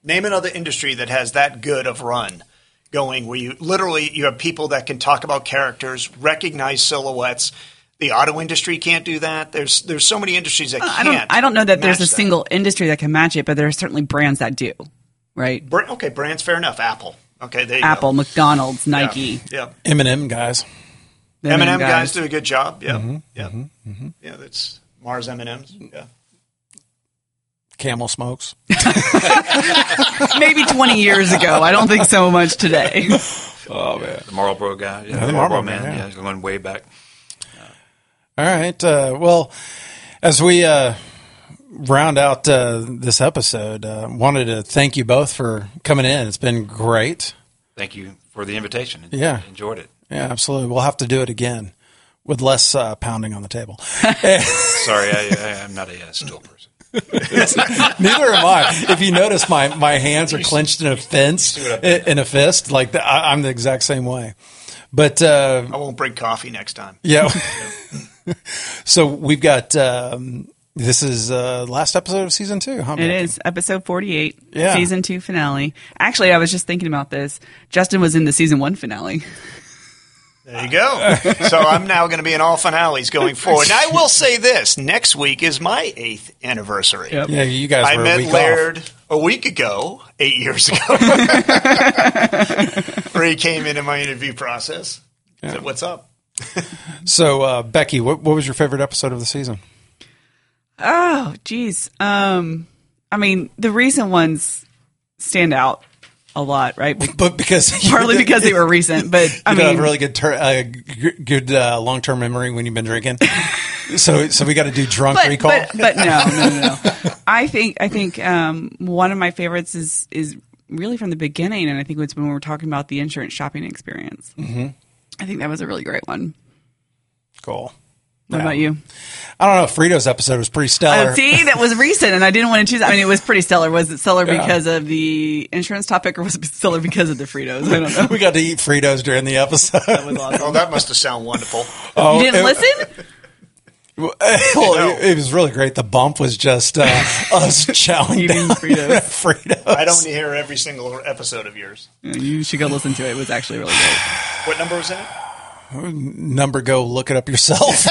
S4: Name another industry that has that good of run going where you literally you have people that can talk about characters, recognize silhouettes. The auto industry can't do that. There's there's so many industries that
S1: I
S4: can't.
S1: don't. I don't know that there's
S4: match
S1: a single industry that can match it, but there are certainly brands that do. Right?
S4: Br- Okay, brands fair enough. Apple. Okay, there you
S1: Apple,
S4: go.
S1: McDonald's, Nike.
S4: Yeah.
S2: M&M guys.
S1: the
S4: M&M
S1: M&M
S4: guys. do a good job. Yeah.
S2: Mm-hmm.
S4: Yeah. Yeah, that's Mars M&Ms. Yeah.
S2: Camel smokes.
S1: Maybe 20 years ago. I don't think so much today.
S2: Oh man.
S3: The Marlboro guy, yeah,
S2: the
S3: the
S2: Marlboro
S3: Marlboro man,
S2: man,
S3: yeah.
S2: yeah.
S3: going way back.
S2: All right. Uh, well, as we uh, round out uh, this episode, uh, wanted to thank you both for coming in. It's been great.
S3: Thank you for the invitation.
S2: Yeah.
S3: enjoyed it.
S2: Yeah, absolutely. We'll have to do it again with less uh, pounding on the table.
S3: Sorry, I, I, I'm not a uh, still person.
S2: Neither am I. If you notice, my, my hands are clenched in a fist,
S3: what I've done.
S2: in a fist. Like the, I, I'm the exact same way. But uh,
S4: I won't bring coffee next time.
S2: yeah. so we've got. Um, this is uh, last episode of season two, huh?
S1: It
S2: Becky?
S1: is episode 48,
S2: Yeah.
S1: season two finale. Actually, I was just thinking about this. Justin was in the season one finale.
S4: There you go. so I'm now going to be in all finales going forward. And I will say this: next week is my eighth anniversary.
S1: Yep.
S2: Yeah, you guys
S4: I
S2: were a
S4: met
S2: week
S4: Laird
S2: off.
S4: a week ago, eight years ago, where he came into my interview process. Said, "What's up?"
S2: So, uh, Becky, what, what was your favorite episode of the season?
S1: Oh, geez. Um, I mean, the recent ones stand out a lot, right? Be-
S2: But because
S1: Partly because they were recent, but I
S2: you
S1: mean,
S2: have a really good ter- uh, g- good uh, long term memory when you've been drinking. so, so we got to do drunk
S1: but,
S2: recall.
S1: but but no, no, no, no. I think I think um, one of my favorites is is really from the beginning, and I think it's when we were talking about the insurance shopping experience. Mm-hmm. I think that was a really great one.
S2: cool.
S1: What about you?
S2: I don't know. Frito's episode was pretty stellar.
S1: Uh, see, that was recent, and I didn't want to choose. I mean, it was pretty stellar. Was it stellar
S2: Yeah.
S1: because of the insurance topic, or was it stellar because of the Fritos? I don't know.
S2: we got to eat Fritos during the episode.
S1: That was awesome.
S4: Oh, that must have sounded wonderful.
S2: Oh,
S1: you didn't
S2: it-
S1: listen?
S2: Well, it, it was really great. The bump was just uh, us chowing down
S1: Fritos.
S2: Fritos.
S4: I don't hear every single episode of yours.
S1: Yeah, You should go listen to it. It was actually really great.
S4: What number was that?
S2: Number. Go look it up yourself.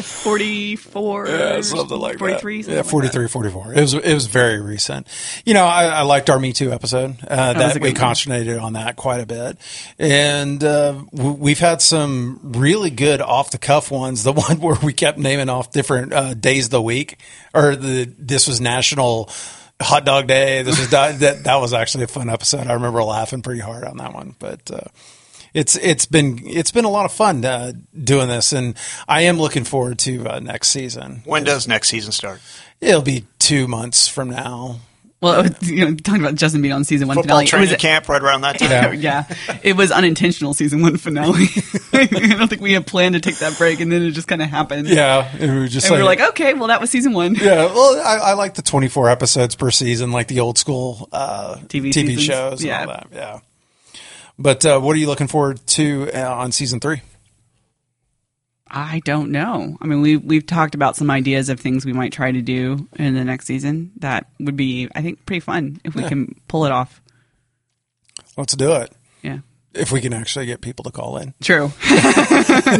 S1: Forty-four,
S2: Yeah, something like
S1: forty-three,
S2: that. Yeah, 43, 44. It was it was very recent. You know, I, I liked our Me Too episode. Uh,
S1: was a
S2: that
S1: good
S2: we
S1: one.
S2: concentrated on that quite a bit, and uh, we've had some really good off the cuff ones. The one where we kept naming off different uh, days of the week, or the this was National Hot Dog Day. This was that that was actually a fun episode. I remember laughing pretty hard on that one, but. Uh, it's it's been it's been a lot of fun uh, doing this, and I am looking forward to uh, next season.
S4: When does next season start?
S2: It'll be two months from now.
S1: Well, was, you know, talking about Justin being on season one
S4: Football
S1: finale. it
S4: training
S1: was,
S4: camp right around that time.
S2: Yeah.
S1: yeah, it was unintentional season one finale. I don't think we had planned to take that break, and then it just kind of happened.
S2: Yeah, and we were just
S1: and we were like, okay, well, that was season one.
S2: yeah. Well, I, I like the twenty four episodes per season, like the old school uh,
S1: TV
S2: TV
S1: seasons.
S2: shows.
S1: Yeah.
S2: all that. Yeah. But uh, what are you looking forward to uh, on season three?
S1: I don't know. I mean, we we've talked about some ideas of things we might try to do in the next season. That would be, I think, pretty fun if we
S2: Yeah.
S1: can pull it off.
S2: Let's do it.
S1: Yeah,
S2: If we can actually get people to call in,
S1: true,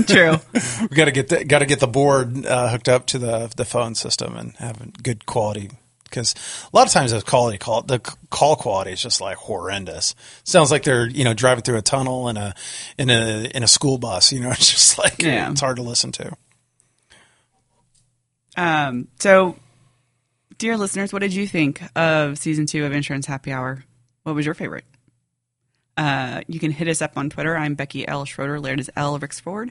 S1: true.
S2: we got to get the, got to get the board uh, hooked up to the the phone system and have good quality. Because a lot of times the quality call the call quality is just like horrendous. Sounds like they're you know driving through a tunnel in a in a in a school bus. You know, it's just like
S1: Yeah.
S2: it's hard to listen to.
S1: Um, so, dear listeners, what did you think of season two of Insurance Happy Hour? What was your favorite? Uh, you can hit us up on Twitter. I'm Becky L. Schroeder. Laird is L. Rixford.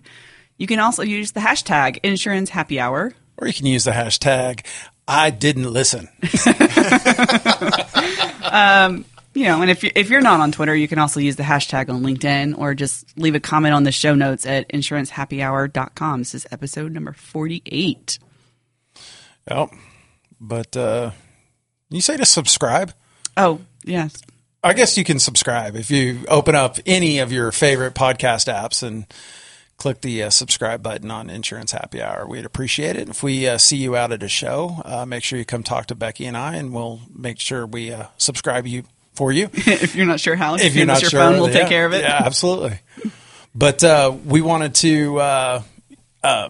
S1: You can also use the hashtag Insurance Happy Hour.
S2: Or you can use the hashtag I didn't listen.
S1: You know, and if you, if you're not on Twitter, you can also use the hashtag on LinkedIn or just leave a comment on the show notes at insurancehappyhour.com. This is episode number 48.
S2: Yep. But uh, you say to subscribe.
S1: Oh, yes.
S2: I guess you can subscribe if you open up any of your favorite podcast apps and click the uh, subscribe button on Insurance Happy Hour. We'd appreciate it. If we uh, see you out at a show, uh, make sure you come talk to Becky and I, and we'll make sure we uh, subscribe you for you.
S1: if you're not sure how,
S2: if you're not
S1: your
S2: sure,
S1: phone, we'll
S2: yeah,
S1: take care of it.
S2: Yeah, absolutely. But uh, we wanted to uh, uh,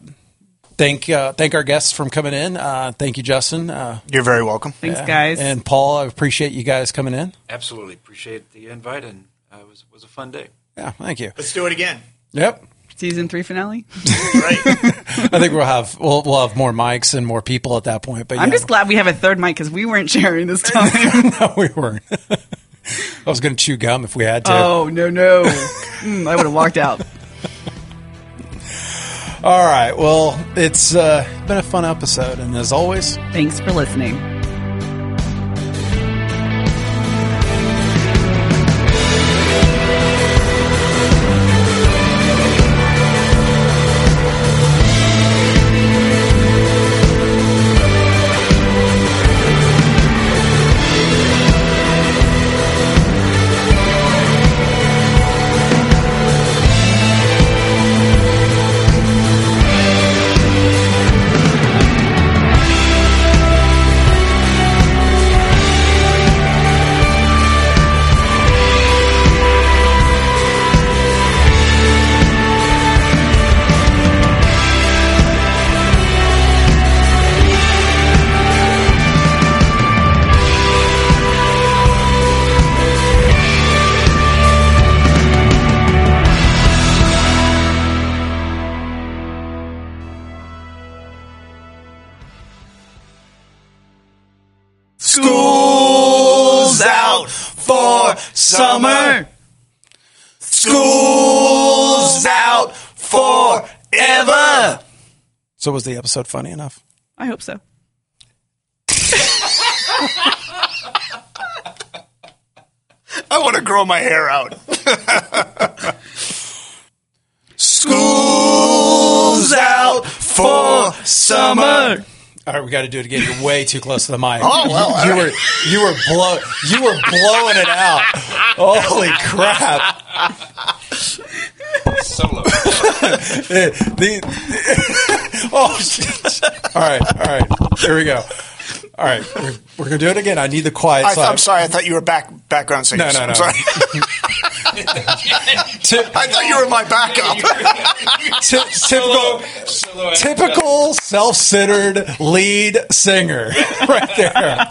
S2: thank uh, thank our guests from coming in. Uh, thank you, Justin. Uh,
S4: You're very welcome.
S1: Thanks, guys.
S2: And Paul, I appreciate you guys coming in.
S3: Absolutely appreciate the invite, and uh, it was was a fun day.
S2: Yeah, thank you.
S4: Let's do it again.
S2: Yep.
S1: Season three finale.
S4: Right.
S2: I think we'll have we'll, we'll have more mics and more people at that point. But
S1: I'm
S2: yeah,
S1: just glad we have a third mic because we weren't sharing this time.
S2: no, we weren't. I was going to chew gum if we had to.
S1: oh, no, no. Mm, I would have walked out.
S2: All right. Well, it's uh, been a fun episode, and as always,
S1: Thanks for listening.
S2: So, was the episode funny enough?
S1: I hope so.
S4: I want to grow my hair out.
S2: School's out
S4: for summer.
S2: All right, we got to do it again. You're way too close to the mic.
S4: Oh, well,
S2: you,
S4: all
S2: were you were blow you were blowing it out. Holy crap!
S3: Solo.
S2: the, oh, shit. all right, all right. Here we go. All right, we're, we're gonna do it again. I need the quiet
S4: I,
S2: side.
S4: I'm sorry. I thought you were back background singers.
S2: No, no, no.
S4: I'm sorry. I thought you were my backup.
S2: ty- typical,
S3: Solo.
S2: typical self-centered lead singer, right there.